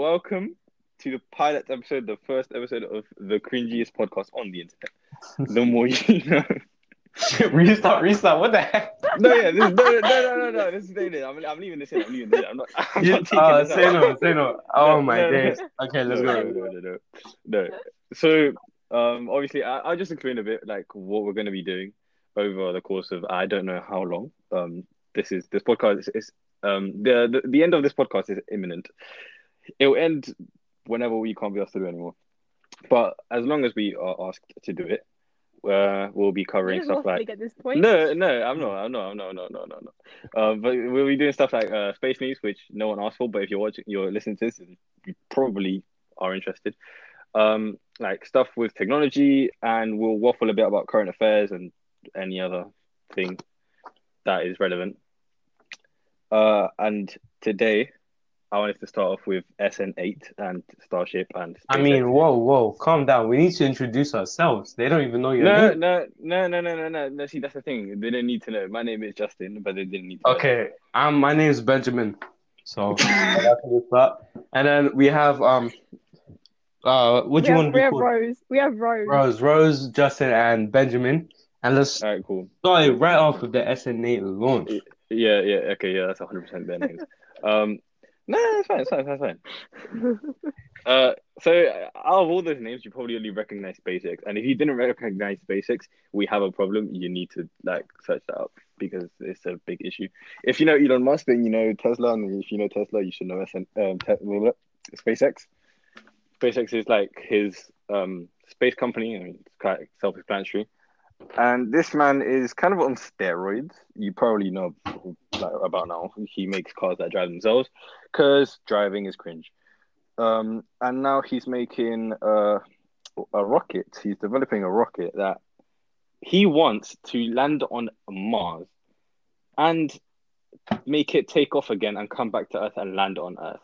Welcome to the pilot episode, the first episode of the cringiest podcast on the internet. The more you know. restart, restart. What the heck? No, yeah, this, no, no, no, no, no. This is it. I'm, I'm leaving this in. I'm leaving this in. I'm not. I'm You, not taking uh, this say out. no, say no. Oh No, my no, no. days. Okay, let's no, go. No, no, no, no. no. So, um, obviously, I, I'll just explain a bit like what we're going to be doing over the course of I don't know how long. Um, this is this podcast is, is um the, the the end of this podcast is imminent. It will end whenever we can't be asked to do anymore. But as long as we are asked to do it, uh, we'll be covering stuff like at this point. no, no, I'm not. I'm not. I'm not. No, no, no, no. Uh, but we'll be doing stuff like uh, space news, which no one asked for. But if you're watching, you're listening to this, you probably are interested. Um, like stuff with technology, and we'll waffle a bit about current affairs and any other thing that is relevant. Uh, and today, I wanted to start off with SN8 and Starship and. I mean, whoa, whoa, calm down. We need to introduce ourselves. They don't even know your No, name. no, no, no, no, no, no, no. See, that's the thing. They didn't need to know. My name is Justin, but they didn't need to. know. Okay, um, my name is Benjamin. So that's the start. And then we have um, uh, what we do you have, want to we be have called? Rose. We have Rose. Rose, Rose, Justin, and Benjamin. And let's All right, cool. start right off with the SN8 launch. Yeah, yeah, okay, yeah, that's 100% their names. um, no, that's fine, it's fine, that's fine. Uh, so out of all those names, you probably only recognize SpaceX, and if you didn't recognize SpaceX, we have a problem. You need to like search that up because it's a big issue. If you know Elon Musk, then you know Tesla, and if you know Tesla, you should know SN, um, te- SpaceX. SpaceX is like his um space company. I mean, it's quite self-explanatory. And this man is kind of on steroids. You probably know like, about now. He makes cars that drive themselves because driving is cringe. Um, and now he's making a, a rocket. He's developing a rocket that he wants to land on Mars and make it take off again and come back to Earth and land on Earth.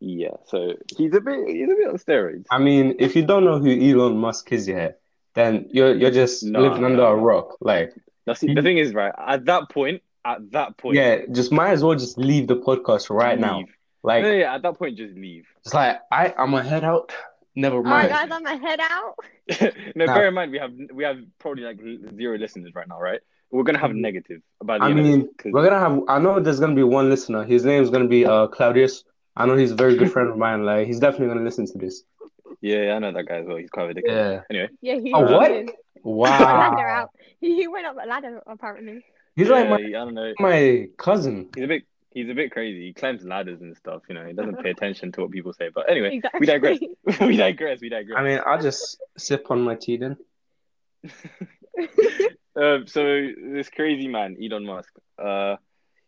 Yeah, so he's a bit he's a bit on steroids. I mean, if you don't know who Elon Musk is yet, then you're you're just No, living no, under a rock. Like, That's the thing is right at that point. At that point, yeah, just might as well just leave the podcast right now. Like, no, yeah, at that point, just leave. it's like I I'm gonna head out. Never All right, mind. guys, I'm gonna head out. no, Nah. bear in mind we have we have probably like zero listeners right now, right? We're gonna have negative about the I mean, this, 'cause- we're gonna have. I know there's gonna be one listener. His name's gonna be uh Claudius. I know he's a very good friend of mine. Like, he's definitely gonna listen to this. yeah, I know that guy as well. He's quite ridiculous. Yeah. Anyway, Yeah, he Oh, what? did. ladder Wow. out. He, he went up a ladder apparently. He's yeah, like my I don't know. my cousin. He's a bit he's a bit crazy. He climbs ladders and stuff. You know, he doesn't pay attention to what people say. But anyway, Exactly. we digress. we digress. We digress. I mean, I'll just sip on my tea then. Um, so this crazy man, Elon Musk, uh,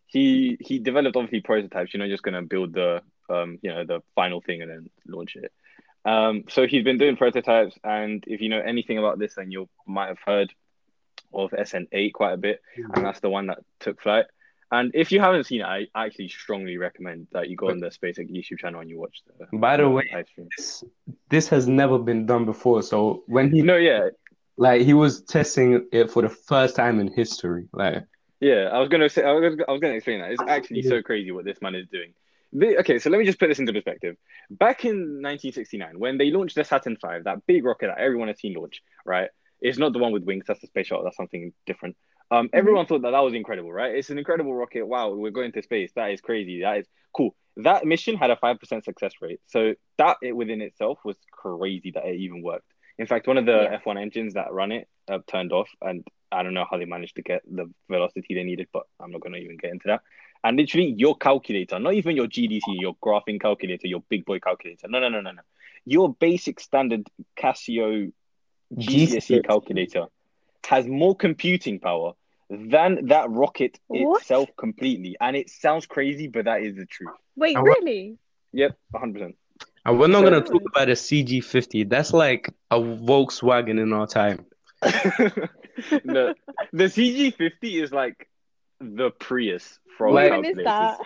he he developed obviously prototypes. You're not just gonna build the um, you know, the final thing and then launch it. Um, so he's been doing prototypes, and if you know anything about this, then you might have heard of SN8 quite a bit, and that's the one that took flight. And if you haven't seen it, I actually strongly recommend that you go on the SpaceX YouTube channel and you watch the. By the way, this, this has never been done before. So when he No, yeah, like he was testing it for the first time in history. Like Yeah, I was gonna say I was gonna, I was gonna explain that. It's actually so crazy what this man is doing. The- okay, so let me just put this into perspective. Back in 1969, when they launched the Saturn V, that big rocket that everyone has seen launch, right? It's not the one with wings. That's the space shuttle. That's something different. Um, everyone thought that that was incredible, right? It's an incredible rocket. Wow, we're going to space. That is crazy. That is cool. That mission had a five percent success rate, so that it within itself was crazy that it even worked. In fact, one of the Yeah. F1 engines that run it uh, turned off, and I don't know how they managed to get the velocity they needed, but I'm not going to even get into that. And literally, your calculator, not even your GDC, your graphing calculator, your big boy calculator. No, no, no, no, no. Your basic standard Casio GCSE GCSE. calculator has more computing power than that rocket What? itself completely. And it sounds crazy, but that is the truth. Wait, I wa- really? Yep, 100%. and we're not gonna talk about a CG50. That's like a Volkswagen in our time. the, the CG50 is like the Prius from Like- When is calculators. that?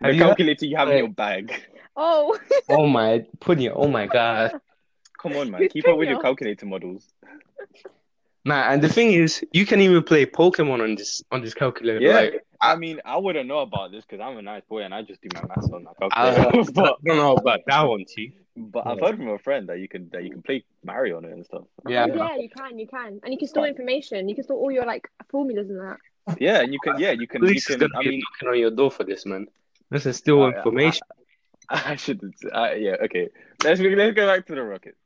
The Have you heard- calculator you have in your bag. Oh, Oh my Punya, oh my god. Come on, man. Who's Keep up with your calculator models. Man, and the thing is, you can even play Pokemon on this on this calculator. Yeah. Like, I mean, I wouldn't know about this because I'm a nice boy and I just do my maths on my calculator. I but don't know about that one, T. but I've heard from a friend that you can that you can play Mario on it and stuff. Yeah. Oh, yeah, you can, you can, and you can store information. You can store all your like formulas and that. Yeah, and you can yeah you can you Police is can. gonna I be mean, knocking on your door for this, man. This is still I- I- information. I should. Uh, yeah, okay. Let's let's go back to the Rockets.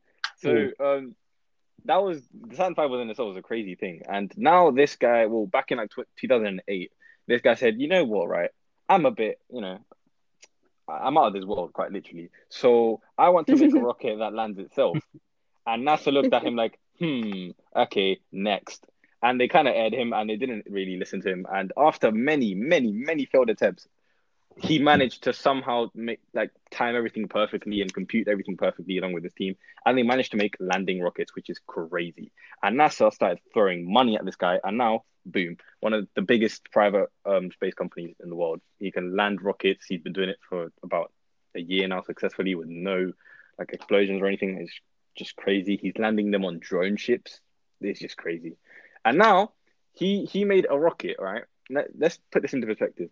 So um, that was the Saturn Five was in itself was a crazy thing, and now this guy, well, back in like tw- 2008, this guy said, you know what, right? I'm a bit, you know, I'm out of this world, quite literally. So I want to make a rocket that lands itself. And NASA looked at him like, hmm, okay, next. And they kind of aired him, and they didn't really listen to him. And after many, many, many failed attempts, he managed to somehow make like time everything perfectly and compute everything perfectly along with his team and they managed to make landing rockets which is crazy. And nasa started throwing money at this guy and now boom one of the biggest private um, space companies in the world. He can land rockets. He's been doing it for about a year now successfully with no like explosions or anything. It's just crazy. He's landing them on drone ships. It's just crazy. And now he he made a rocket right? Let, let's put this into perspective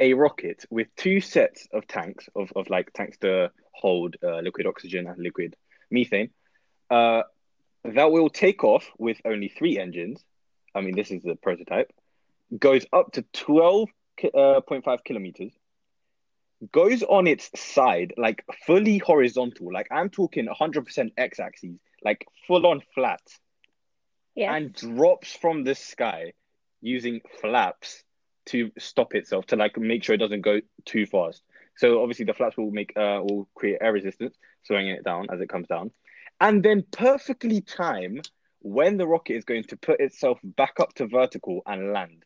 a rocket with two sets of tanks of, of like tanks to hold uh, liquid oxygen and liquid methane uh, that will take off with only three engines. I mean this is the prototype. Goes up to 12.5 kilometers. Goes on its side like fully horizontal. Like i'm talking 100% x-axis like full on flat. Yeah. and drops from the sky using flaps to stop itself to like make sure it doesn't go too fast. So obviously the flaps will make uh will create air resistance, slowing it down as it comes down, and then perfectly time when the rocket is going to put itself back up to vertical and land.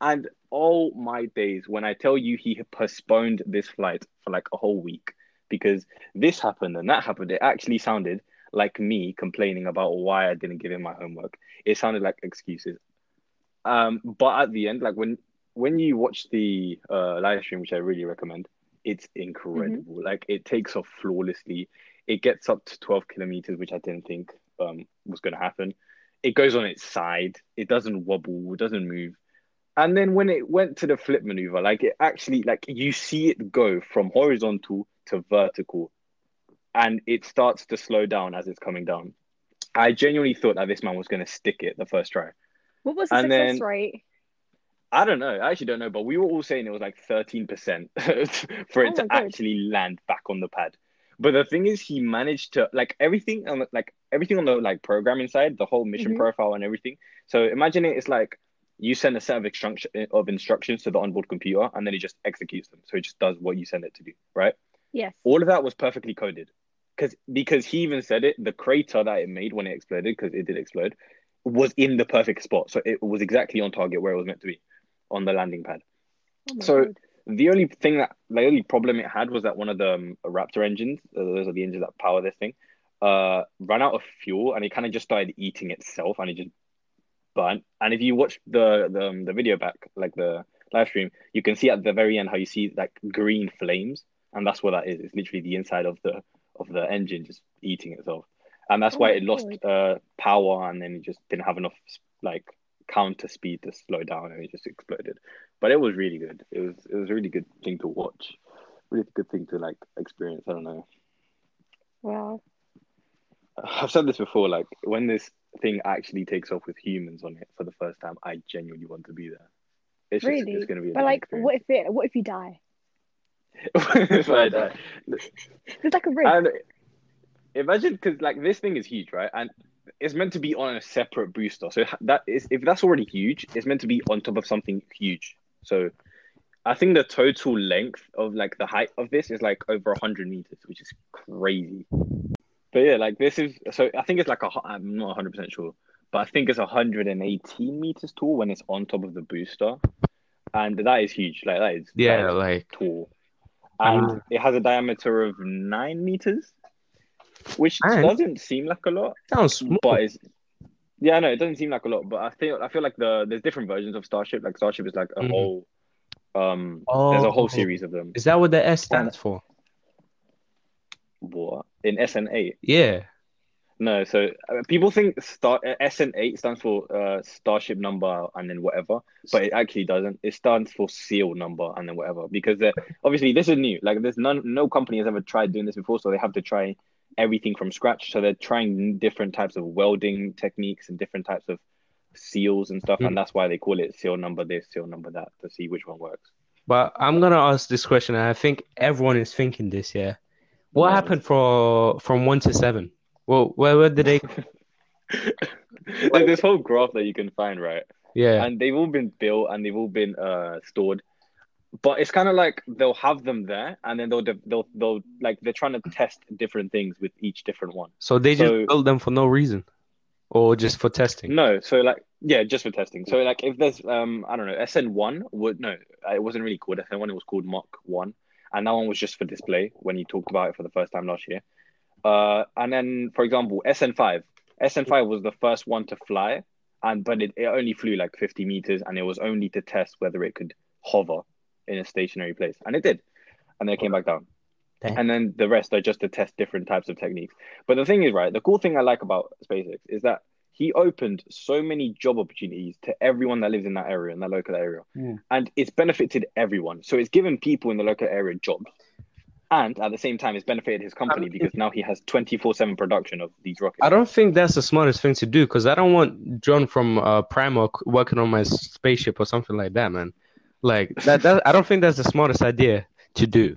And oh my days, when I tell you he postponed this flight for like a whole week because this happened and that happened, it actually sounded like me complaining about why I didn't give him my homework. It sounded like excuses. Um, but at the end, like when when you watch the uh, live stream, which I really recommend, it's incredible. Like it takes off flawlessly. It gets up to 12 kilometers, which I didn't think um, was going to happen. It goes on its side. It doesn't wobble. It doesn't move. And then when it went to the flip maneuver, like it actually, like you see it go from horizontal to vertical, and it starts to slow down as it's coming down. I genuinely thought that this man was going to stick it the first try. What was the And success then- rate? I don't know. I actually don't know, but we were all saying it was like 13% for it Oh to God. actually land back on the pad. But the thing is, he managed to like everything on the, like everything on the like programming side, the whole mission Mhm. profile and everything. So imagine it, it's like you send a set of instruction of instructions to the onboard computer, and then it just executes them. So it just does what you send it to do, right? Yes. all of that was perfectly coded because because he even said it the crater that it made when it exploded because it did explode was in the perfect spot so it was exactly on target where it was meant to be on the landing pad. Oh so- God. the only thing that the only problem it had was that one of the um, raptor engines uh, those are the engines that power this thing uh ran out of fuel and it kind of just started eating itself and it just burnt. And if you watch the the, um, the video back like the live stream you can see at the very end how you see like green flames. And that's what that is. It's literally the inside of the of the engine just eating itself. And that's Oh why it lost uh power and then it just didn't have enough like counter speed to slow down and it just exploded but it was really good it was it was a really good thing to watch really good thing to like experience i don't know Wow. i've said this before like when this thing actually takes off with humans on it for the first time i genuinely want to be there it's just Really? it's going to be But like, what if it? What if you die? if I die. There's like a risk. And imagine because like this thing is huge, right? And it's meant to be on a separate booster. So that is if that's already huge, it's meant to be on top of something huge. So I think the total length of like the height of this is like over hundred meters, which is crazy. But yeah, like this is so I think it's like a I'm not 100 percent sure, but I think it's 118 meters tall when it's on top of the booster, and that is huge. Like that is Yeah, is like tall. And know. it has a diameter of nine meters, which Nine? doesn't seem like a lot, sounds small. but it's yeah, no, it doesn't seem like a lot. But I feel I feel like the there's different versions of Starship. Like Starship is like a Mhm. whole um there's a whole Oh. series of them. Is that what the S stands for? What in S and A? Yeah. No, so uh, people think star uh, SN8 stands for uh, Starship number and then whatever, but it actually doesn't. It stands for SEAL number and then whatever because obviously this is new. Like there's none, no company has ever tried doing this before, so they have to try everything from scratch. So they're trying different types of welding techniques and different types of seals and stuff, Mm. and that's why they call it SEAL number this, SEAL number that to see which one works. But I'm gonna ask this question, and I think everyone is thinking this. Yeah, what Yeah. happened for from one to seven? Well, where where did they? There's this whole graph that you can find, right? Yeah, and they've all been built and they've all been uh stored but it's kind of like they'll have them there and then they'll they'll they'll like they're trying to test different things with each different one. So they just so- built them for no reason, or just for testing. no so like yeah just for testing. So like if there's um i don't know sn1 would no it wasn't really called sn1 it was called mach 1 and that one was just for display when you talked about it for the first time last year. Uh and then for example sn5 sn5 was the first one to fly and but it, it only flew like 50 meters and it was only to test whether it could hover in a stationary place and it did. And then it came back down. Damn. and then the rest are just to test different types of techniques. But the thing is right the cool thing i like about spacex is that he opened so many job opportunities to everyone that lives in that area in that local area. Mm. and it's benefited everyone. So it's given people in the local area jobs. And at the same time it's benefited his company because now he has 24-7 production of these rockets. I don't think that's the smartest thing to do because I don't want John from uh, Primark working on my spaceship or something like that, man. Like that, that I don't think that's the smartest idea to do.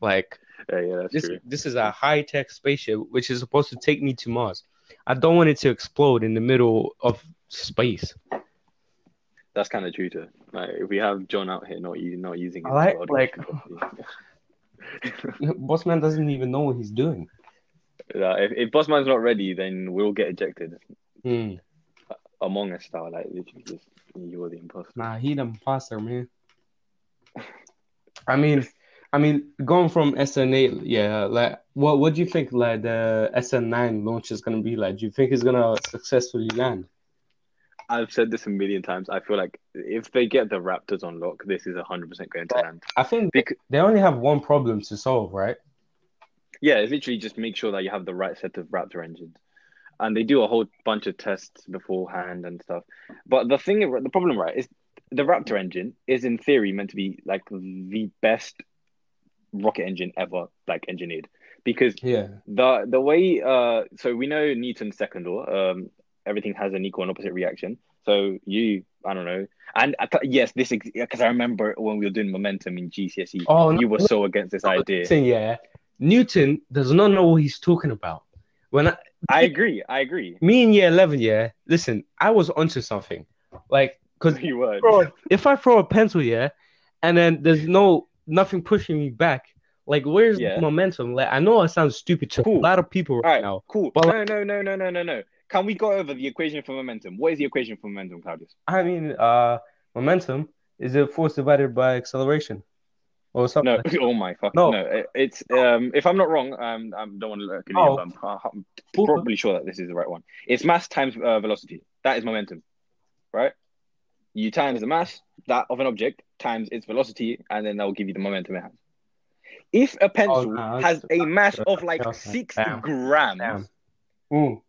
Like yeah, yeah this, true this is a high tech spaceship which is supposed to take me to Mars. I don't want it to explode in the middle of space. that's kind of true too like if we have john out here not using not using I his like- like-. Bossman doesn't even know what he's doing. Yeah, if, if Bossman's not ready, then we'll get ejected. Hmm. Among Us style, like literally just you're the imposter. Nah, he the imposter, man. I mean, I mean, going from SN8, yeah, like, what, what do you think, like, the SN9 launch is gonna be like? Do you think it's gonna successfully land? I've said this a million times. I feel like if they get the Raptors on lock, this is hundred percent going to land. I think Bec- they only have one problem to solve, right? yeah, it's literally just make sure that you have the right set of Raptor engines, and they do a whole bunch of tests beforehand and stuff. But the thing, the problem, right, is the Raptor engine is in theory meant to be like the best rocket engine ever, like engineered, because Yeah. the the way uh so we know Newton's second law um everything has an equal and opposite reaction so you I don't know and I th- yes this because I remember when we were doing momentum in GCSE Oh, no, you were no, so against this idea listen, yeah. Newton does not know what he's talking about. When I, I agree I agree me in year 11, yeah, listen, I was onto something. Like, because you were Bro, if I throw a pencil, yeah, and then there's no nothing pushing me back, like where's Yeah. the momentum? Like I know it sounds stupid to Cool. a lot of people right, all right now. cool But no no no no no no no can we go over the equation for momentum what is the equation for momentum Claudius I mean, uh, momentum is a force divided by acceleration, or something. no oh my fuck No. no, it- it's um if I'm not wrong um I don't want to look at you Oh. but I'm, I'm probably sure that this is the right one. It's mass times uh, velocity. That is momentum, right? You times the mass that of an object times its velocity, and then that will give you the momentum it has. If a pencil no, has a mass of like six Damn. grams, Damn. Mm,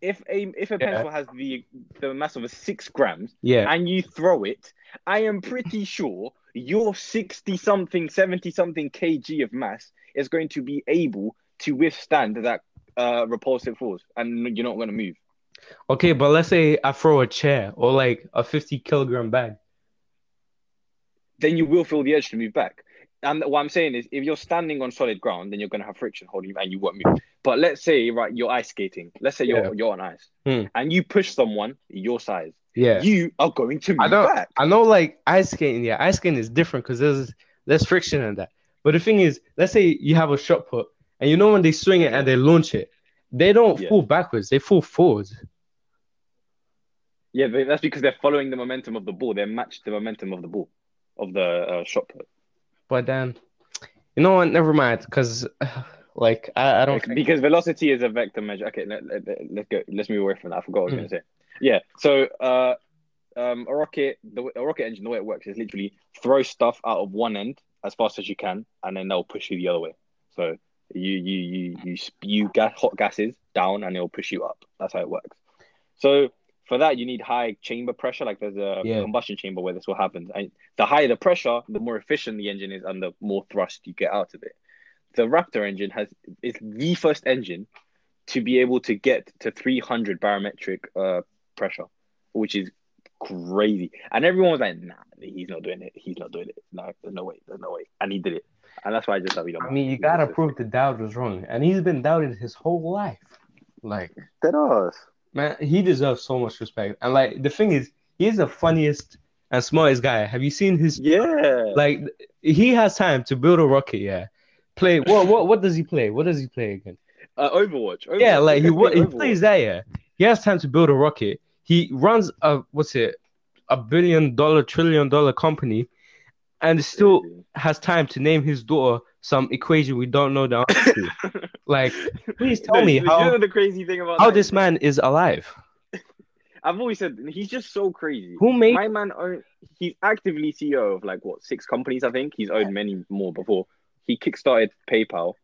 if a if a Yeah. pencil has the the mass of a six grams, yeah, and you throw it, I am pretty sure your 60 something, 70 something kg of mass is going to be able to withstand that uh, repulsive force and you're not going to move. okay, but let's say I throw a chair or like a fifty kilogram bag. Then you will feel the urge to move back. And what I'm saying is, if you're standing on solid ground, then you're going to have friction holding you and you won't move. But let's say, right, you're ice skating. Let's say you're, Yeah. you're on ice Hmm. and you push someone your size. Yeah, You are going to I move don't- back. I know like ice skating, yeah, ice skating is different because there's there's friction in that. But the thing is, let's say you have a shot put, and you know when they swing it and they launch it, they don't Yeah. fall backwards, they fall forwards. Yeah, but that's because they're following the momentum of the ball. They match the momentum of the ball, of the uh, shot put. But then, you know what? Never mind, because like I, I don't think because velocity is a vector measure. Okay, let, let, let's go. Let's move away from that. I forgot what I was Mm. going to say. Yeah. So, uh, um, a rocket, the a rocket engine, the way it works is literally throw stuff out of one end as fast as you can, and then they'll push you the other way. So You you you you spew gas, hot gases down, and it'll push you up. That's how it works. So for that, you need high chamber pressure. Like there's a Yeah. combustion chamber where this will happen. And the higher the pressure, the more efficient the engine is, and the more thrust you get out of it. The Raptor engine has is the first engine to be able to get to 300 barometric uh, pressure, which is crazy. And everyone was like, "Nah, he's not doing it. He's not doing it. No, there's no way. There's no way." And he did it. And that's why I just thought we don't. I mean, you gotta prove the doubters wrong, and he's been doubted his whole life. Like, that us. man, he deserves so much respect. And like, the thing is, he's the funniest and smartest guy. Have you seen his? Yeah. Like, he has time to build a rocket. Yeah, play. What? What? What does he play? What does he play again? uh, Overwatch. Overwatch. Yeah, like he he Overwatch. plays that. Yeah, he has time to build a rocket. He runs a what's it, a billion dollar, trillion dollar company, and still has time to name his daughter some equation we don't know the answer to. like, please tell No, me you how know the crazy thing about how that this is- man is alive. I've always said he's just so crazy. Who made? My man, own, he's actively CEO of like what six companies? I think he's owned many more before. He kickstarted PayPal,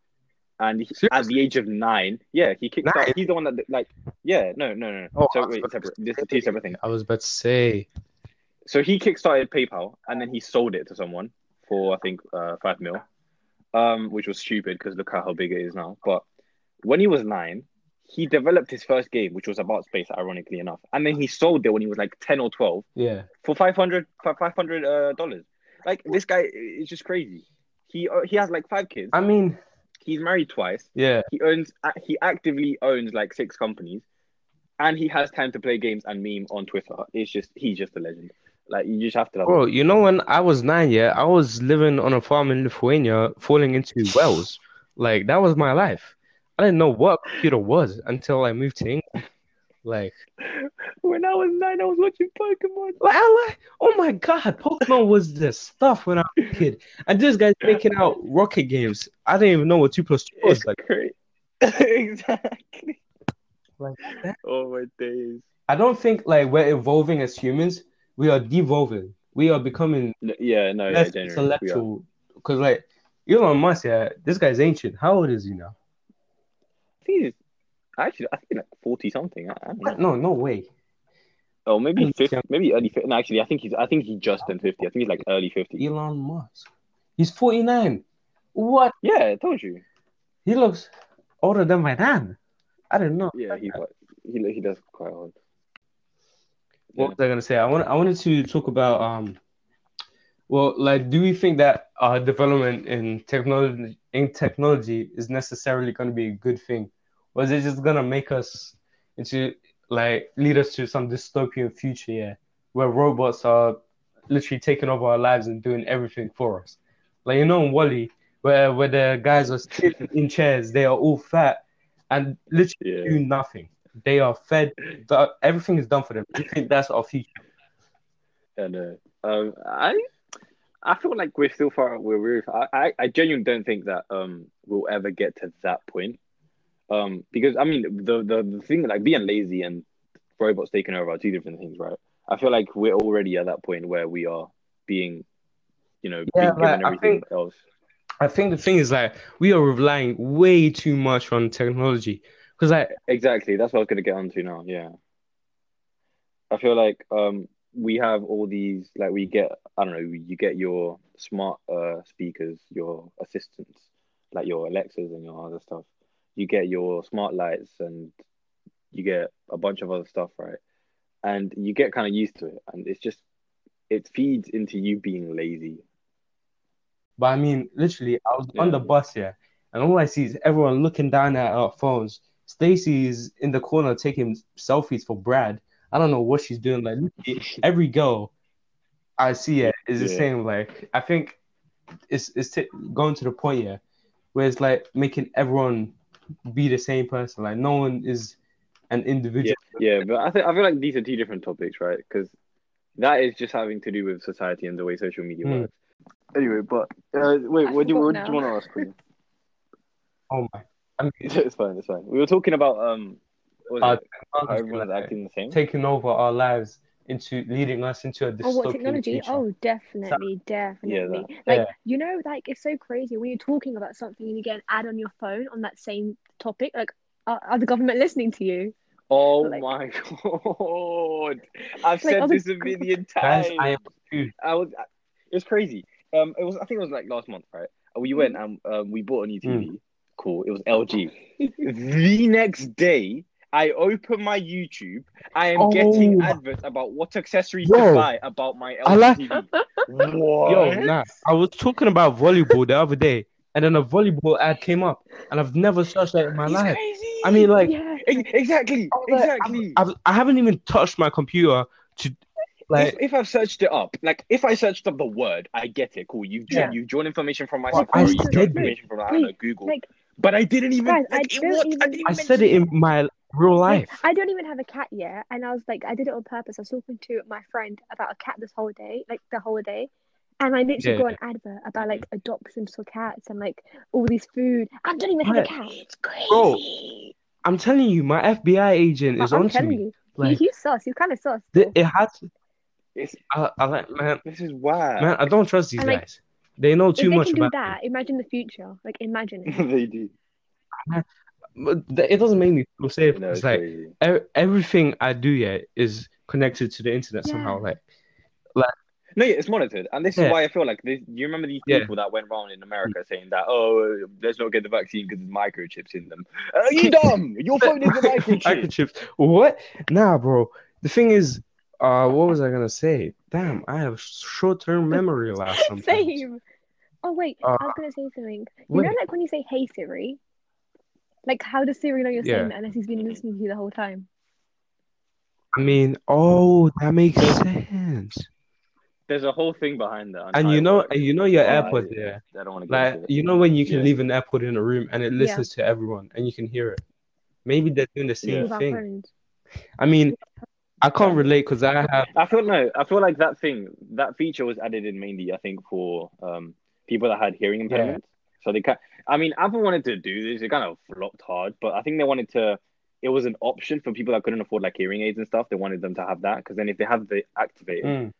and he, at the age of nine, yeah, he kickstarted. Nine? He's the one that like, yeah, no, no, no. Oh, so wait, separate. This is two separate things. I was about to say. So he kickstarted PayPal, and then he sold it to someone for I think uh, five mil, um, which was stupid because look how big it is now. But when he was nine, he developed his first game, which was about space, ironically enough, and then he sold it when he was like ten or twelve Yeah, for 500 for 500 uh, dollars. Like this guy is just crazy. He uh, he has like five kids. I mean, He's married twice. yeah, He owns uh, he actively owns like six companies, and he has time to play games and meme on Twitter. It's just he's just a legend. Like you just have to love. him. bro. You know, when I was nine, yeah, I was living on a farm in Lithuania, falling into wells. Like that was my life. I didn't know what computer was until I moved to England. Like, When I was nine, I was watching Pokemon. like, I like, oh my god, Pokemon was the stuff when I was a kid, and this guy's making out rocket games. I didn't even know what two plus two was. It's Like, great. exactly. like that. Oh my days. I don't think like we're evolving as humans. We are devolving. We are becoming yeah, no, less are. intellectual. Because like Elon Musk, yeah, this guy's ancient. How old is he now? I think he's actually I think like forty something. I, I don't know. No, no way. Oh, maybe 50, maybe early 50. No, actually, I think he's. I think he just turned fifty. I think he's like early fifty. Elon Musk. He's 49. What? Yeah, I told you. He looks older than my dad. I don't know. Yeah, he he he does quite old. What was I gonna say? I want I wanted to talk about um well like do we think that uh development in technology in technology is necessarily gonna be a good thing? Or is it just gonna make us into like lead us to some dystopian future yeah, where robots are literally taking over our lives and doing everything for us? Like you know in WALL-E where where the guys are sitting in chairs, they are all fat and literally Yeah. do nothing. They are fed. Everything is done for them. I think that's our future. And uh, um, I I feel like we're still far. We're, we're I, I I genuinely don't think that um we'll ever get to that point. Um, because I mean the the, the thing like being lazy and robots taking over are two different things, right? I feel like we're already at that point where we are being, you know, Yeah, being like, given I everything think- else. I think the thing is like we are relying way too much on technology because like Exactly. That's what I was going to get onto now. Yeah. I feel like um we have all these like we get I don't know you get your smart uh speakers, your assistants, like your Alexas and your other stuff. You get your smart lights and you get a bunch of other stuff, right? And you get kind of used to it, and it's just it feeds into you being lazy. but I mean literally I was on the bus here and all I see is everyone looking down at our phones. Stacy is in the corner taking selfies for Brad. I don't know what she's doing. Like every girl I see it is the Yeah. same. Like I think it's it's t- going to the point here where it's like making everyone be the same person. Like no one is an individual. Yeah, but I think I feel like these are two different topics, right? Because that is just having to do with society and the way social media Hmm. works. Anyway, but uh, wait, I what do you what did you want to ask? Queen? Oh my! I mean, it's fine, it's fine. We were talking about um, was Uh, it? everyone's acting the same. taking over our lives into leading us into a dystopian Oh, what technology? future. Oh, definitely, definitely. Like, Yeah. you know, like it's so crazy when you're talking about something and you get an ad on your phone on that same topic. Like, are, are the government listening to you? Oh Like- my god! I've Like, said other this a million times. I am confused. I was. It was crazy. Um, it was. I think it was like last month, right? We went and um, we bought a new TV. Cool. It was LG. the next day, I open my YouTube. I am Oh. getting adverts about what accessories Yo. to buy about my LG I like- TV. What? Yo, nah. I was talking about volleyball the other day, and then a volleyball ad came up, and I've never searched that in my It's life. crazy. I mean, like, yeah. Exactly, oh, I was exactly. I've, I haven't even touched my computer to, like, if, if I've searched it up, like if I searched up the word, I get it. Cool. You've Yeah. you've drawn information from my Well, I Safari, you've drawn information from I don't know Wait, Google, Like, but I didn't even. Guys, I it don't was, even- I, didn't I even said it in my real life. I don't even have a cat yet, and I was like, I did it on purpose. I was talking to my friend about a cat this whole day, like the whole day, and I literally Yeah. got an advert about like adoptions for cats and like all these food. I don't even have a cat. It's crazy. Bro, I'm telling you, my FBI agent is I'm onto telling me. you, Like, he, he's sus. He's kind of sus. th- it has. It's, I, I like, man, this is wild. man, I don't trust these And, like, guys. They know If too they much can do about. that, imagine the future. Like, imagine it. they do. But th- it doesn't make me feel safe. No, it's it's like crazy. e- everything I do yeah is connected to the internet somehow. Yeah. Like, No, yeah, it's monitored, and this Yeah. is why I feel like this. You remember these Yeah. people that went around in America saying that, oh, let's not get the vaccine because there's microchips in them. Are you dumb? Your phone is a microchip. microchips. What? Nah, bro. The thing is, uh, what was I gonna say? Damn, I have short-term memory loss. Same. Oh wait, Uh, I was gonna say something. You wait. know, like when you say "Hey Siri," like how does Siri know you're Yeah. saying that unless he's been listening to you the whole time? I mean, oh, that makes sense. There's a whole thing behind that. And you know, and you know your Oh, AirPods I- there. I don't want to Like, you know when you can Yeah. leave an AirPod in a room and it listens to everyone and you can hear it. Maybe they're doing the same With our thing. I mean, I can't relate because I have. I feel no. I feel like that thing, that feature was added in mainly, I think, for um people that had hearing Yeah. impairments. So they can I mean, Apple wanted to do this. It kind of flopped hard, but I think they wanted to. It was an option for people that couldn't afford like hearing aids and stuff. They wanted them to have that because then if they have the activated, Mm.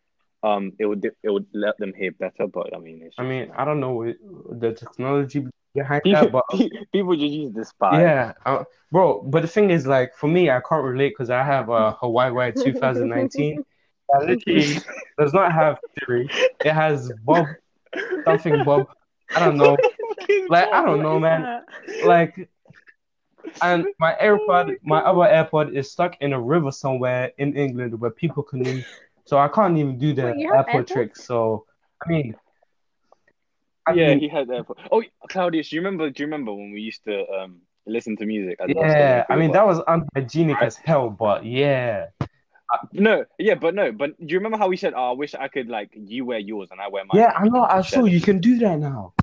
um, it would it would let them hear better. But I mean, it's I mean, I don't know the technology behind people, that, but people just use the spy. yeah, uh, bro. But the thing is, like, for me, I can't relate because I have a Huawei White 2019 that literally does not have Siri. It has Bob, something Bob. I don't know. Like, I don't know, man. Like, and my AirPod, my other AirPod is stuck in a river somewhere in England where people canoe. So I can't even do the Wait, you AirPod trick. So, I mean, I yeah, mean, he had that. Oh, Claudius, do you remember? Do you remember when we used to um listen to music? at the bus stop yeah, when I mean, that was unhygienic as hell, but yeah. No, yeah, but no, but do you remember how we said, "Oh, I wish I could like you wear yours and I wear mine." Yeah, I know. I Share saw you can do that now.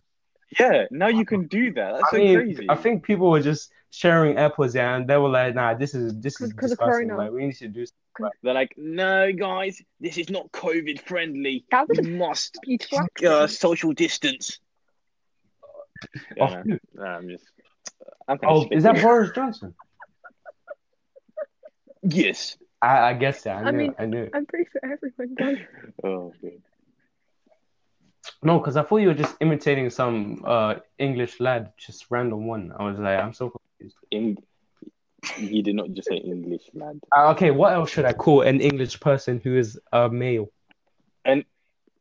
Yeah, now you can do that. That's I so mean, crazy. I think people were just sharing AirPods yeah, and they were like, "Nah, this is this is 'Cause of disgusting. Corona. Like, we need to do." Something. They're like, "No, guys, this is not COVID friendly. That would We must be uh, social distance." Yeah, Oh, no, no, I'm just. I'm oh, is that Boris Johnson? Yes. I, I guess that. I I knew. mean- I knew. I'm pretty sure everyone does. Oh, good. No, because I thought you were just imitating some uh English lad, just random one. I was like, I'm so confused. In, he did not just say English, lad. Uh, okay, what else should I call an English person who is a male?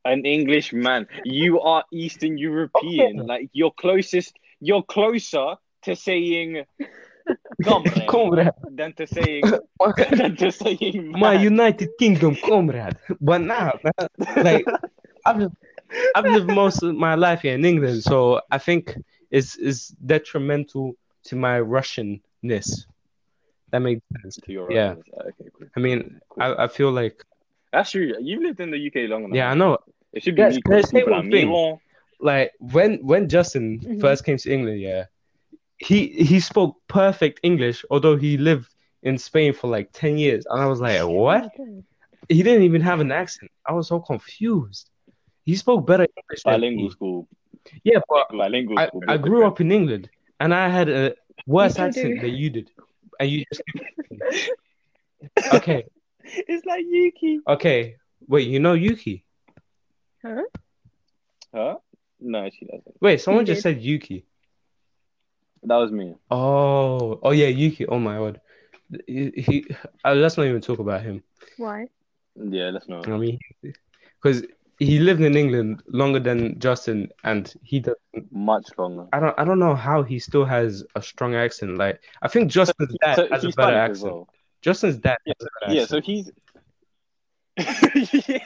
An English man. You are Eastern European. Okay. Like you're closest. You're closer to saying comrade Comrade, than to saying than to saying my. United Kingdom comrade. But now, man, like, I'm lived, I've lived most of my life here in England, so I think it's is detrimental to my Russianness. That makes sense. To your Yeah. Russians. Okay, cool. I mean, Cool. I, I feel like, That's true. You've lived in the UK long enough. yeah, I know. It should be Yes, me can I calling say one like thing? Milan. like when when Justin Mhm. first came to England, yeah, he he spoke perfect English, although he lived in Spain for like ten years, and I was like, what? He didn't even have an accent. I was so confused. He spoke better English Bilingual me. school. Yeah, but Bilingual I, school. I grew up in England, and I had a worse accent than you did, and you just okay. it's like Yuki. Okay, wait, you know Yuki? Huh? Huh? No, she doesn't. Wait, someone just said Yuki. That was me. Oh, oh yeah, Yuki. Oh my god, he. he uh, let's not even talk about him. Why? Yeah, let's not. I mean, because he lived in England longer than Justin, and he does. Much longer. I don't. I don't know how he still has a strong accent. Like I think Justin's dad So has a better accent. well. Justin's dad. Yeah, has a better Yeah, so he's yeah.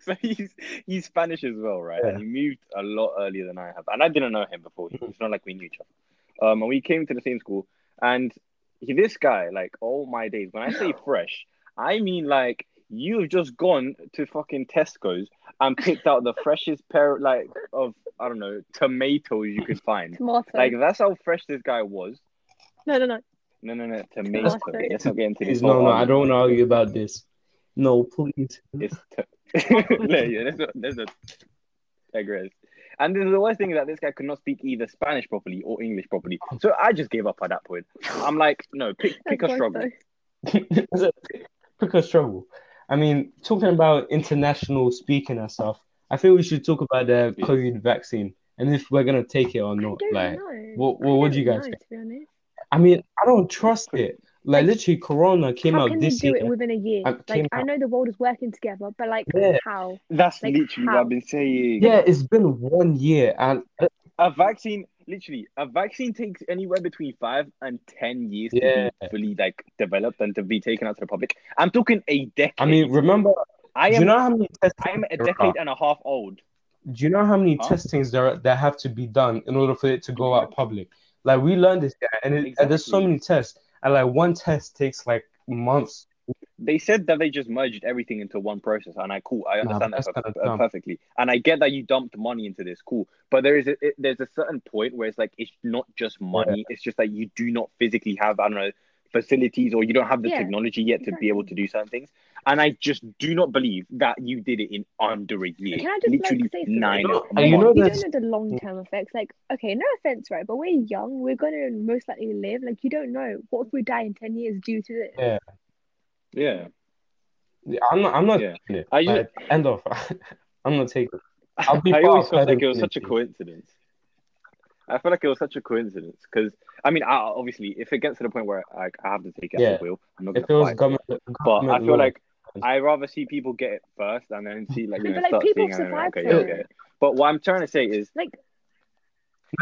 So he's he's Spanish as well, right? Yeah. And he moved a lot earlier than I have, and I didn't know him before. It's not like we knew each other. Um, and we came to the same school, and he, this guy, like, all my days. When I say fresh, I mean like you've just gone to fucking Tesco's and picked out the freshest pair, like, of I don't know tomatoes you could find. Tomato. Like that's how fresh this guy was. no, no, no. No, no, no, tomato. Tomato. Let's not get into Please, this. no, no, I don't want to argue about this. No, please. It's t- no, yeah, there's no, there's no digress. And then the worst thing is that this guy could not speak either Spanish properly or English properly. So I just gave up at that point. I'm like, no, pick pick That's a struggle. Pick a struggle. I mean, talking about international speaking and stuff, I think we should talk about the COVID vaccine and if we're gonna take it or not. Like, know. what- I what don't you guys know, think? To be honest. I mean, I don't trust it. Like, Like, literally, Corona came how out can this they do it within a year? and came Like, I know the world is working together, but like, Yeah. how? That's Like, literally what? I've been saying. Yeah, it's been one year, and A vaccine, literally, a vaccine takes anywhere between five and ten years Yeah. to be fully like developed and to be taken out to the public. I'm talking a decade. I mean, remember, I am you know how many I am a decade and a half old. Do you know how many Huh? testings there that have to be done in order for it to go out public? Like we learned this, and, it, and there's so many tests, and like one test takes like months. They said that they just merged everything into one process, and I cool. I understand that's that per- perfectly, and I get that you dumped money into this, cool. But there is a, it, there's a certain point where it's like it's not just money; it's just that you do not physically have I don't know facilities or you don't have the Yeah, technology yet to be able to do certain things. And I just do not believe that you did it in under a year. Can I just, like, Literally say something? nine You know- months. you know you don't know the long term effects. Like, okay, no offense, right? But we're young. We're gonna most likely live. Like, you don't know what if we die in ten years due to this. Yeah, yeah, Yeah, I'm not. I'm not Yeah. taking it. I just- Like, end of. I'm not taking. I'll be I always of felt herd like it was such a coincidence. I feel like it was such a coincidence because I mean, I, obviously, if it gets to the point where I, I have to take it, Yeah. I will. I'm not If gonna was fight. government, but I feel law, like I rather see people get it first and then see like you But, know like, start people seeing and then, survive okay, yeah, it. okay. But what I'm trying to say is Like,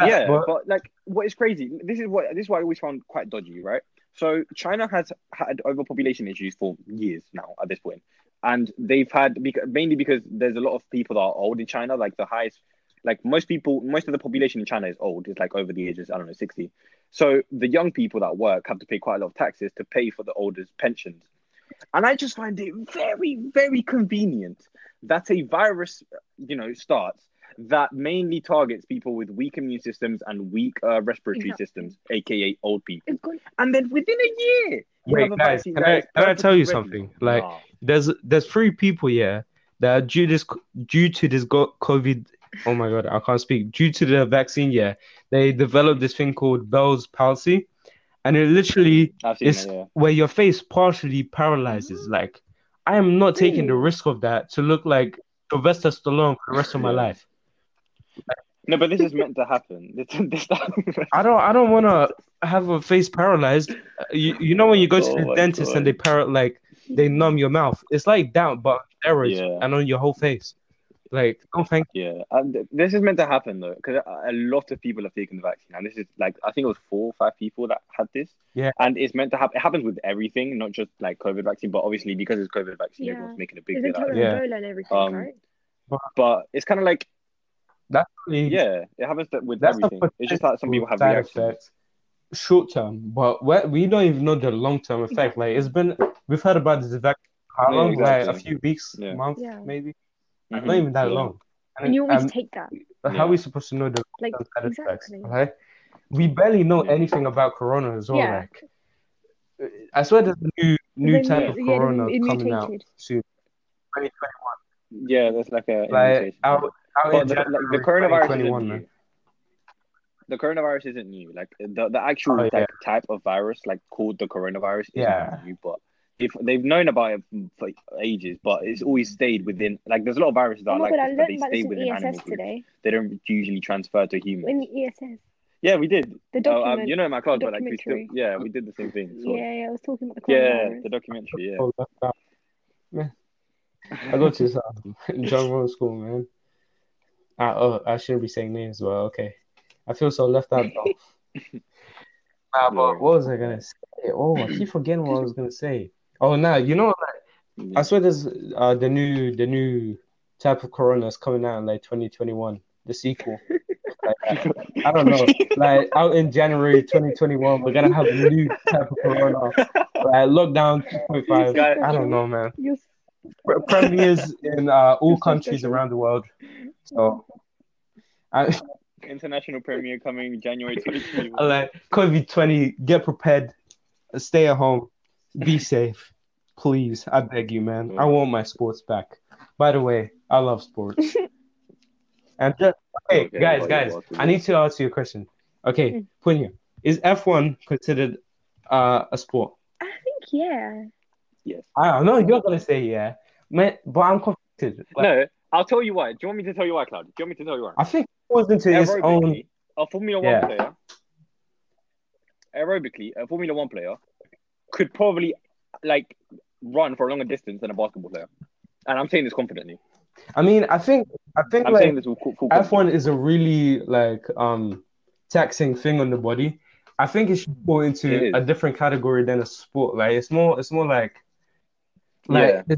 yeah, but- but like what is crazy? This is what this is what I always found quite dodgy, right? So China has had overpopulation issues for years now at this point, and they've had mainly because there's a lot of people that are old in China. Like the highest, like most people, most of the population in China is old. It's like over the ages, I don't know, sixty. So the young people that work have to pay quite a lot of taxes to pay for the olders' pensions, and I just find it very, very convenient that a virus, you know, starts that mainly targets people with weak immune systems and weak uh, respiratory Exactly. systems, aka old people. And then within a year, Wait, guys, can I- can I tell you perfectly something? Like, Nah. there's there's three people here that are due this due to this COVID. Oh my god, I can't speak. Due to the vaccine, yeah, they developed this thing called Bell's palsy, and it literally is it, yeah. where your face partially paralyzes. Like, I am not taking the risk of that to look like Sylvester Stallone for the rest of my life. No, but this is meant to happen. This, this I don't. I don't want to have a face paralyzed. Uh, You, you know when you go to Oh the dentist God. and they par like they numb your mouth. It's like that, but on steroids Yeah. and on your whole face. Like, don't thank. Yeah, and this is meant to happen though, because a a lot of people have taken the vaccine, and this is like I think it was four or five people that had this. Yeah. and it's meant to happen. It happens with everything, not just like COVID vaccine, but obviously because it's COVID vaccine, Yeah. everyone's making a big deal out of Yeah. it. Ebola and everything, Um, right? But it's kind of like That's really, yeah, it happens with everything. It's just like some people have side reactions. effects, short term, but we we don't even know the long term effect. Like it's been, we've heard about this vaccine how Yeah, long? Like a few weeks, Yeah. month, Yeah. maybe. Mhm, Not even that yeah. long. And you want me um, take that? how Yeah. are we supposed to know the Like, long side effects? exactly. Okay, we barely know Yeah. anything about corona as well. Yeah. Like, I swear there's a new new Then type you- of corona it coming out mutated. soon. Yeah, that's like a Like imitation. Out, out But in the, like, the coronavirus isn't man. new. The coronavirus isn't new. Like the, the actual Oh, yeah. like, type of virus, like called the coronavirus, isn't Yeah. new. But if they've known about it for ages, but it's always stayed within. Like, there's a lot of viruses that Oh are like god, this, but they stay this in within animal ESS groups. today. They don't usually transfer to humans. In the ESS, Yeah, we did. the Oh, um, you know, in my class, but like we still, documentary. yeah, we did the same thing. So, yeah, yeah, I was talking about the yeah, the documentary. Yeah. Oh, left out. Man, I go to um, John Roan School, man. I, oh, I shouldn't be saying names, but okay. I feel so left out though. Nah, but what was I gonna say? Oh, I keep forgetting what I was gonna say. Oh, nah, you know, like, I swear there's uh the new the new type of corona is coming out in like 2021, the sequel. Like, I don't know, like out in January 2021, we're gonna have a new type of corona, like lockdown 2.5. I don't know, man. You're Premieres in uh, all countries around the world. So, I, International premiere coming January 2021. I like COVID 20. Get prepared. Stay at home. Be safe. Please, I beg you, man. I want my sports back. By the way, I love sports. and just, okay, Okay, guys, guys. I need to ask you a question. Okay, Mm. Punya, is F1 considered uh, a sport? I think yeah. yes. I don't know. You're gonna say yeah, man, but I'm conflicted. Like, No, I'll tell you why. Do you want me to tell you why, Cloud? Do you want me to tell you why? I think it goes into its own. A Formula One Yeah. player, aerobically, a Formula One player could probably like run for a longer distance than a basketball player. And I'm saying this confidently. I mean, I think I think I'm like this with full, full. F1 is a really like um taxing thing on the body. I think it should go into a different category than a sport. Like it's more it's more like like Yeah.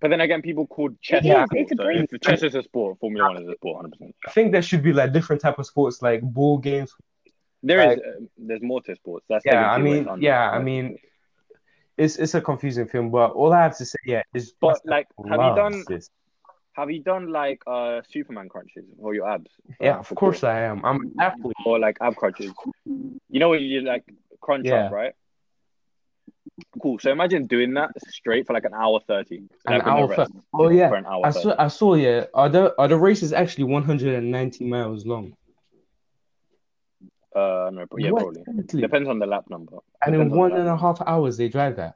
But then again, people call chess It is, sport. it's a so if chess is a sport, Formula One is a sport, 100%. I think there should be like different type of sports like ball games. There is, Like- uh, there's more to sports. That's Yeah, I mean, yeah, I mean, it's it's a confusing film, but all I have to say yeah is But like, have you done this. have you done like uh Superman crunches for your abs? Yeah, of course? I am. I'm an athlete. Or like ab crunches. You know when you like crunch Yeah. up, right? Cool. So imagine doing that straight for like an hour thirty. An like, with no hour rest. Oh yeah, hour I 30. saw I saw yeah. Are the are the races actually 190 miles long? Uh, no, yeah, What? probably. Exactly. Depends on the lap number. And in Depends on one and a half hours they drive that.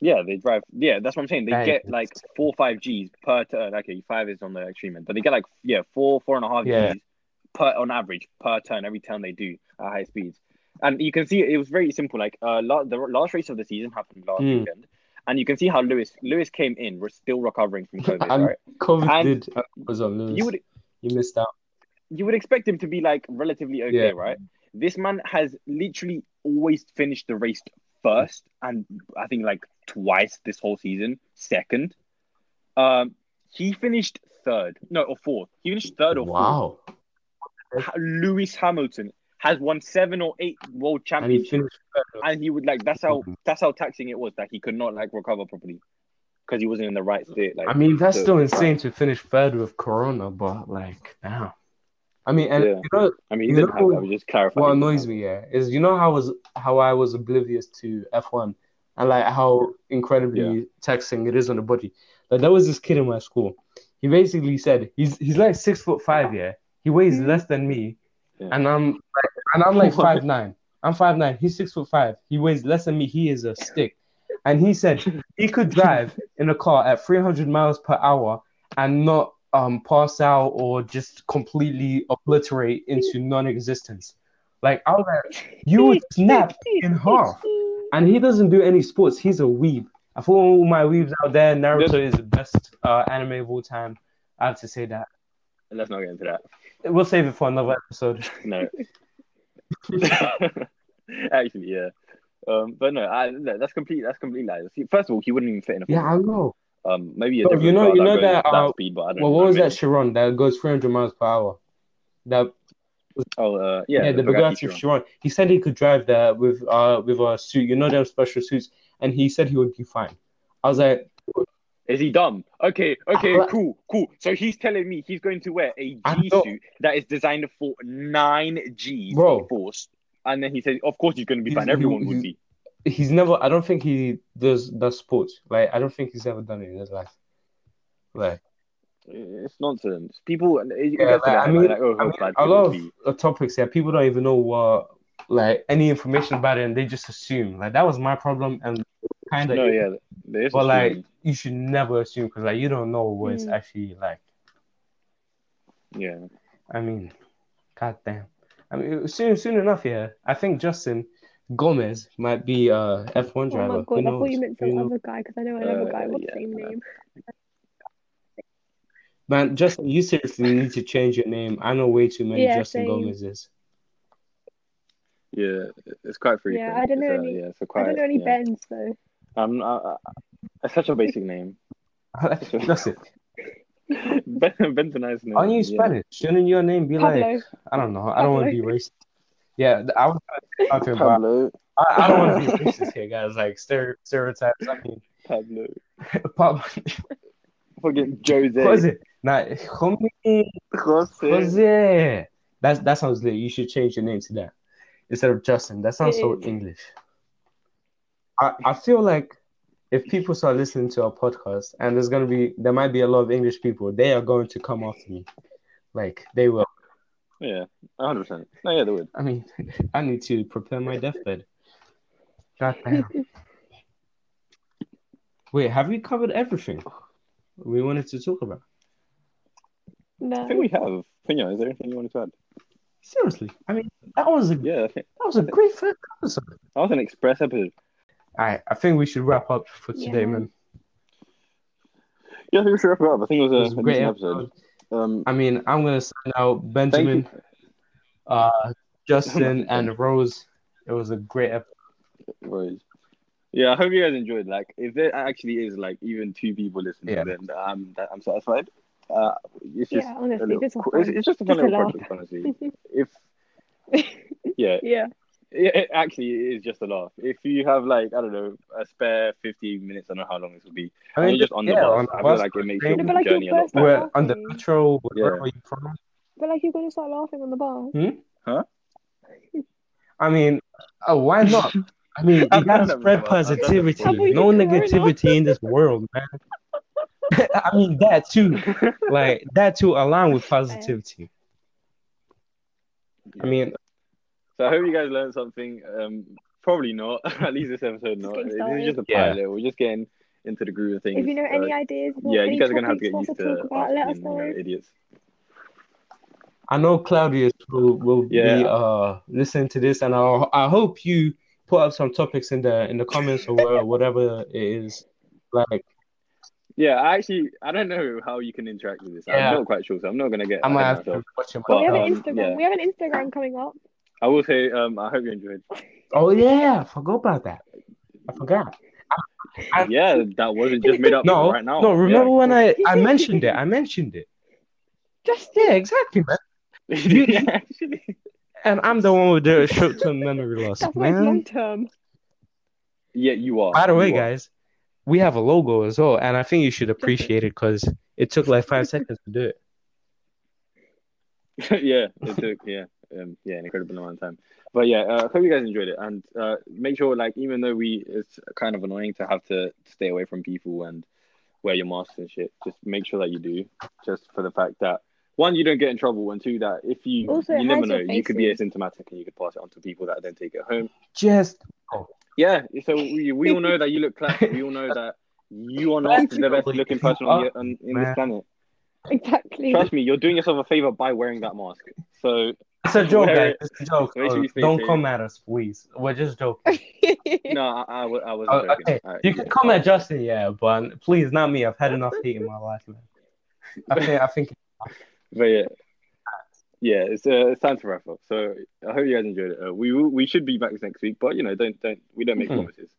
Yeah, they drive. Yeah, that's what I'm saying. They That get is- like four, five G's per turn. Uh, okay, five is on the extreme end, but they get like yeah, four, four and a half Yeah. G's per on average per turn every turn they do at high speeds. And you can see it was very simple. Like uh, la- the last race of the season happened last Hmm. weekend, and you can see how Lewis Lewis came in. We're still recovering from COVID, And- right? COVID uh, was on Lewis. You would You missed out. you would expect him to be like relatively okay, Yeah. right? This man has literally always finished the race first, and I think like twice this whole season, second. Um, he finished third, no, or fourth. He finished third or Wow. fourth. Ha- Lewis Hamilton has won seven or eight world And he championships, and he would like that's how Mhm. that's how taxing it was that he could not like recover properly because he wasn't in the right state. Like I mean, that's so- still insane to finish third with Corona, but like, damn. I mean, and Yeah. you know I mean, You know was just clarifying. what annoys me, yeah, is you know how I was how I was oblivious to F1 and like how incredibly taxing it is on the body. Like there was this kid in my school. He basically said he's he's like six foot five, yeah. He weighs less than me, Yeah. and I'm like, and I'm like five nine. I'm five nine. He's six foot five. He weighs less than me. He is a stick, and he said he could drive in a car at 300 miles per hour and not um pass out or just completely obliterate into non-existence. Like I was like, you would snap in half. And he doesn't do any sports. He's a weeb. I thought all my weebs out there, Naruto is the best uh, anime of all time. I have to say that. Let's not get into that. We'll save it for another episode. No. Actually, yeah. Um, but no, I, no, that's complete. That's complete lies. First of all, he wouldn't even fit in a. Yeah, I know. Um, maybe a Bro, different you know- you know goes that, uh, speed, but I don't Well, know. what was Maybe- that Chiron that goes 300 miles per hour? That Oh, uh, yeah, yeah, the Bugatti Chiron. Chiron. He said he could drive that with uh with a suit. You know them special suits, and he said he would be fine. I was like, Is he dumb? Okay, okay, Uh, cool, cool. So he's telling me he's going to wear a G suit that is designed for nine G's Bro. force, and then he says, "Of course, he's going to be fine. Everyone he- would be." he's never. I don't think he does does sports. Like I don't think he's ever done it in his life. Like It's nonsense. People, Yeah, like, that, I mean- like, oh, I mean, a lot it of be? topics here, people don't even know what like any information about it, and they just assume. Like that was my problem, and kind of. No, yeah, there is. But a like, student. you should never assume because like you don't know what it's Mm. actually like. yeah, I mean, goddamn. I mean, soon, soon enough, yeah. I think Justin Gomez might be a F1 driver. Oh driver. my Who god, I knows? thought you meant Who some knows? other guy because I know another Uh, guy with yeah, the same name. Man, Justin, you seriously need to change your name. I know way too many Yeah, Justin same. Gomez's. yeah, it's quite frequent. Yeah, I don't know It's, uh, any- yeah, so I quite. don't know any yeah. Bens though. Um, I, I, it's such a basic name. Justin, Ben, Ben's a nice name. aren't you yeah. Spanish? Shouldn't your name be like, I don't know. I don't want to be racist. Yeah, I was talking about. Pablo. I, I don't want to be racist here, guys. Like stereotypes. I mean, Pablo. Pablo. Fucking Jose. Jose. Nah, homie. Jose. Jose. That's that sounds lit. You should change your name to that instead of Justin. That sounds It so. English. I, I feel like if people start listening to our podcast and there's gonna be there might be a lot of English people, they are going to come after me. Like they will. Yeah, 100%. No, yeah, they would. I mean, I need to prepare my deathbed. God damn. Wait, have we covered everything we wanted to talk about? No. I think we have. Pina, is there anything you wanted to add? Seriously, I mean that was a Yeah, think that was a great first episode. that was an express episode. All right, I think we should wrap up for today, Yeah. man. Yeah, I think we should wrap it up. I think it was It a, was a a great episode. episode. Um, I mean, I'm gonna sign out. Benjamin, uh, Justin, and Rose. It was a great episode. Rose. Yeah, I hope you guys enjoyed. Like, if there actually is like even two people listening, Yeah. then I'm that, I'm satisfied. Uh, it's just Yeah, a honestly, little, this it's, it's just a fun Just a little project, honestly. if yeah, yeah. It, it actually is just a laugh. If you have like I don't know a spare 15 minutes, I don't know how long this will be. I and mean, you're just on the yeah, bus. on the I bus, feel like it makes your No, but like your journey a lot better. we're on the Okay. metro. Where Yeah. are you from? But like you're gonna start laughing on the bar. I mean, uh, why not? I mean, you gotta spread before. I've done that positivity. No negativity in this world, man. I mean, that too. Like that too, along with positivity. I mean, So I hope you guys learned something. Um, probably not. At least this episode Just not. getting This is just a Yeah. We're just getting into the groove of things. If you know any ideas, yeah, any you guys are gonna have to get used to to talk about, let us asking, you know. know, idiots. I know Claudius will, will Yeah. be uh listening to this, and I I hope you put up some topics in the in the comments or whatever it is. Like Yeah, I actually I don't know how you can interact with this. Yeah. I'm not quite sure, so I'm not gonna get I might ahead have myself. to watch him. But, we have an um, Instagram. yeah. We have an Instagram coming up. I will say, um, I hope you enjoyed. Oh yeah, I forgot about that. I forgot. I- Yeah, that wasn't just made up No, right now. no. Remember Yeah. when I I mentioned it? I mentioned it. Just Yeah, exactly, man. yeah. And I'm the one with the short-term memory loss, that's why long term. Yeah, you are. By the way, are. guys, we have a logo as well, and I think you should appreciate it because it took like five seconds to do it. yeah, it took yeah, um, yeah, an incredible amount of time. But yeah, uh, I hope you guys enjoyed it, and uh, make sure like even though we it's kind of annoying to have to stay away from people and wear your masks and shit, just make sure that you do, just for the fact that one you don't get in trouble, and two that if you Also, you never know, your you could be asymptomatic and you could pass it on to people that then take it home. Just Yeah, so we, we all know that you look classy. We all know that you are not the best looking person on, the, on in this planet. Exactly. Trust me, you're doing yourself a favor by wearing that mask. So it's a joke, Wear guys. It's a joke. Make sure so you stay don't safe. come at us, please. We're just joking. no, I, I, I wasn't Oh, okay, Alright, you yeah. can come at Justin, yeah, but please, not me. I've had enough hate in my life, man. I think I think But yeah, yeah, it's uh, it's time to wrap up. So I hope you guys enjoyed it. Uh, we we should be back next week, but you know, don't don't we don't make Mhm. promises.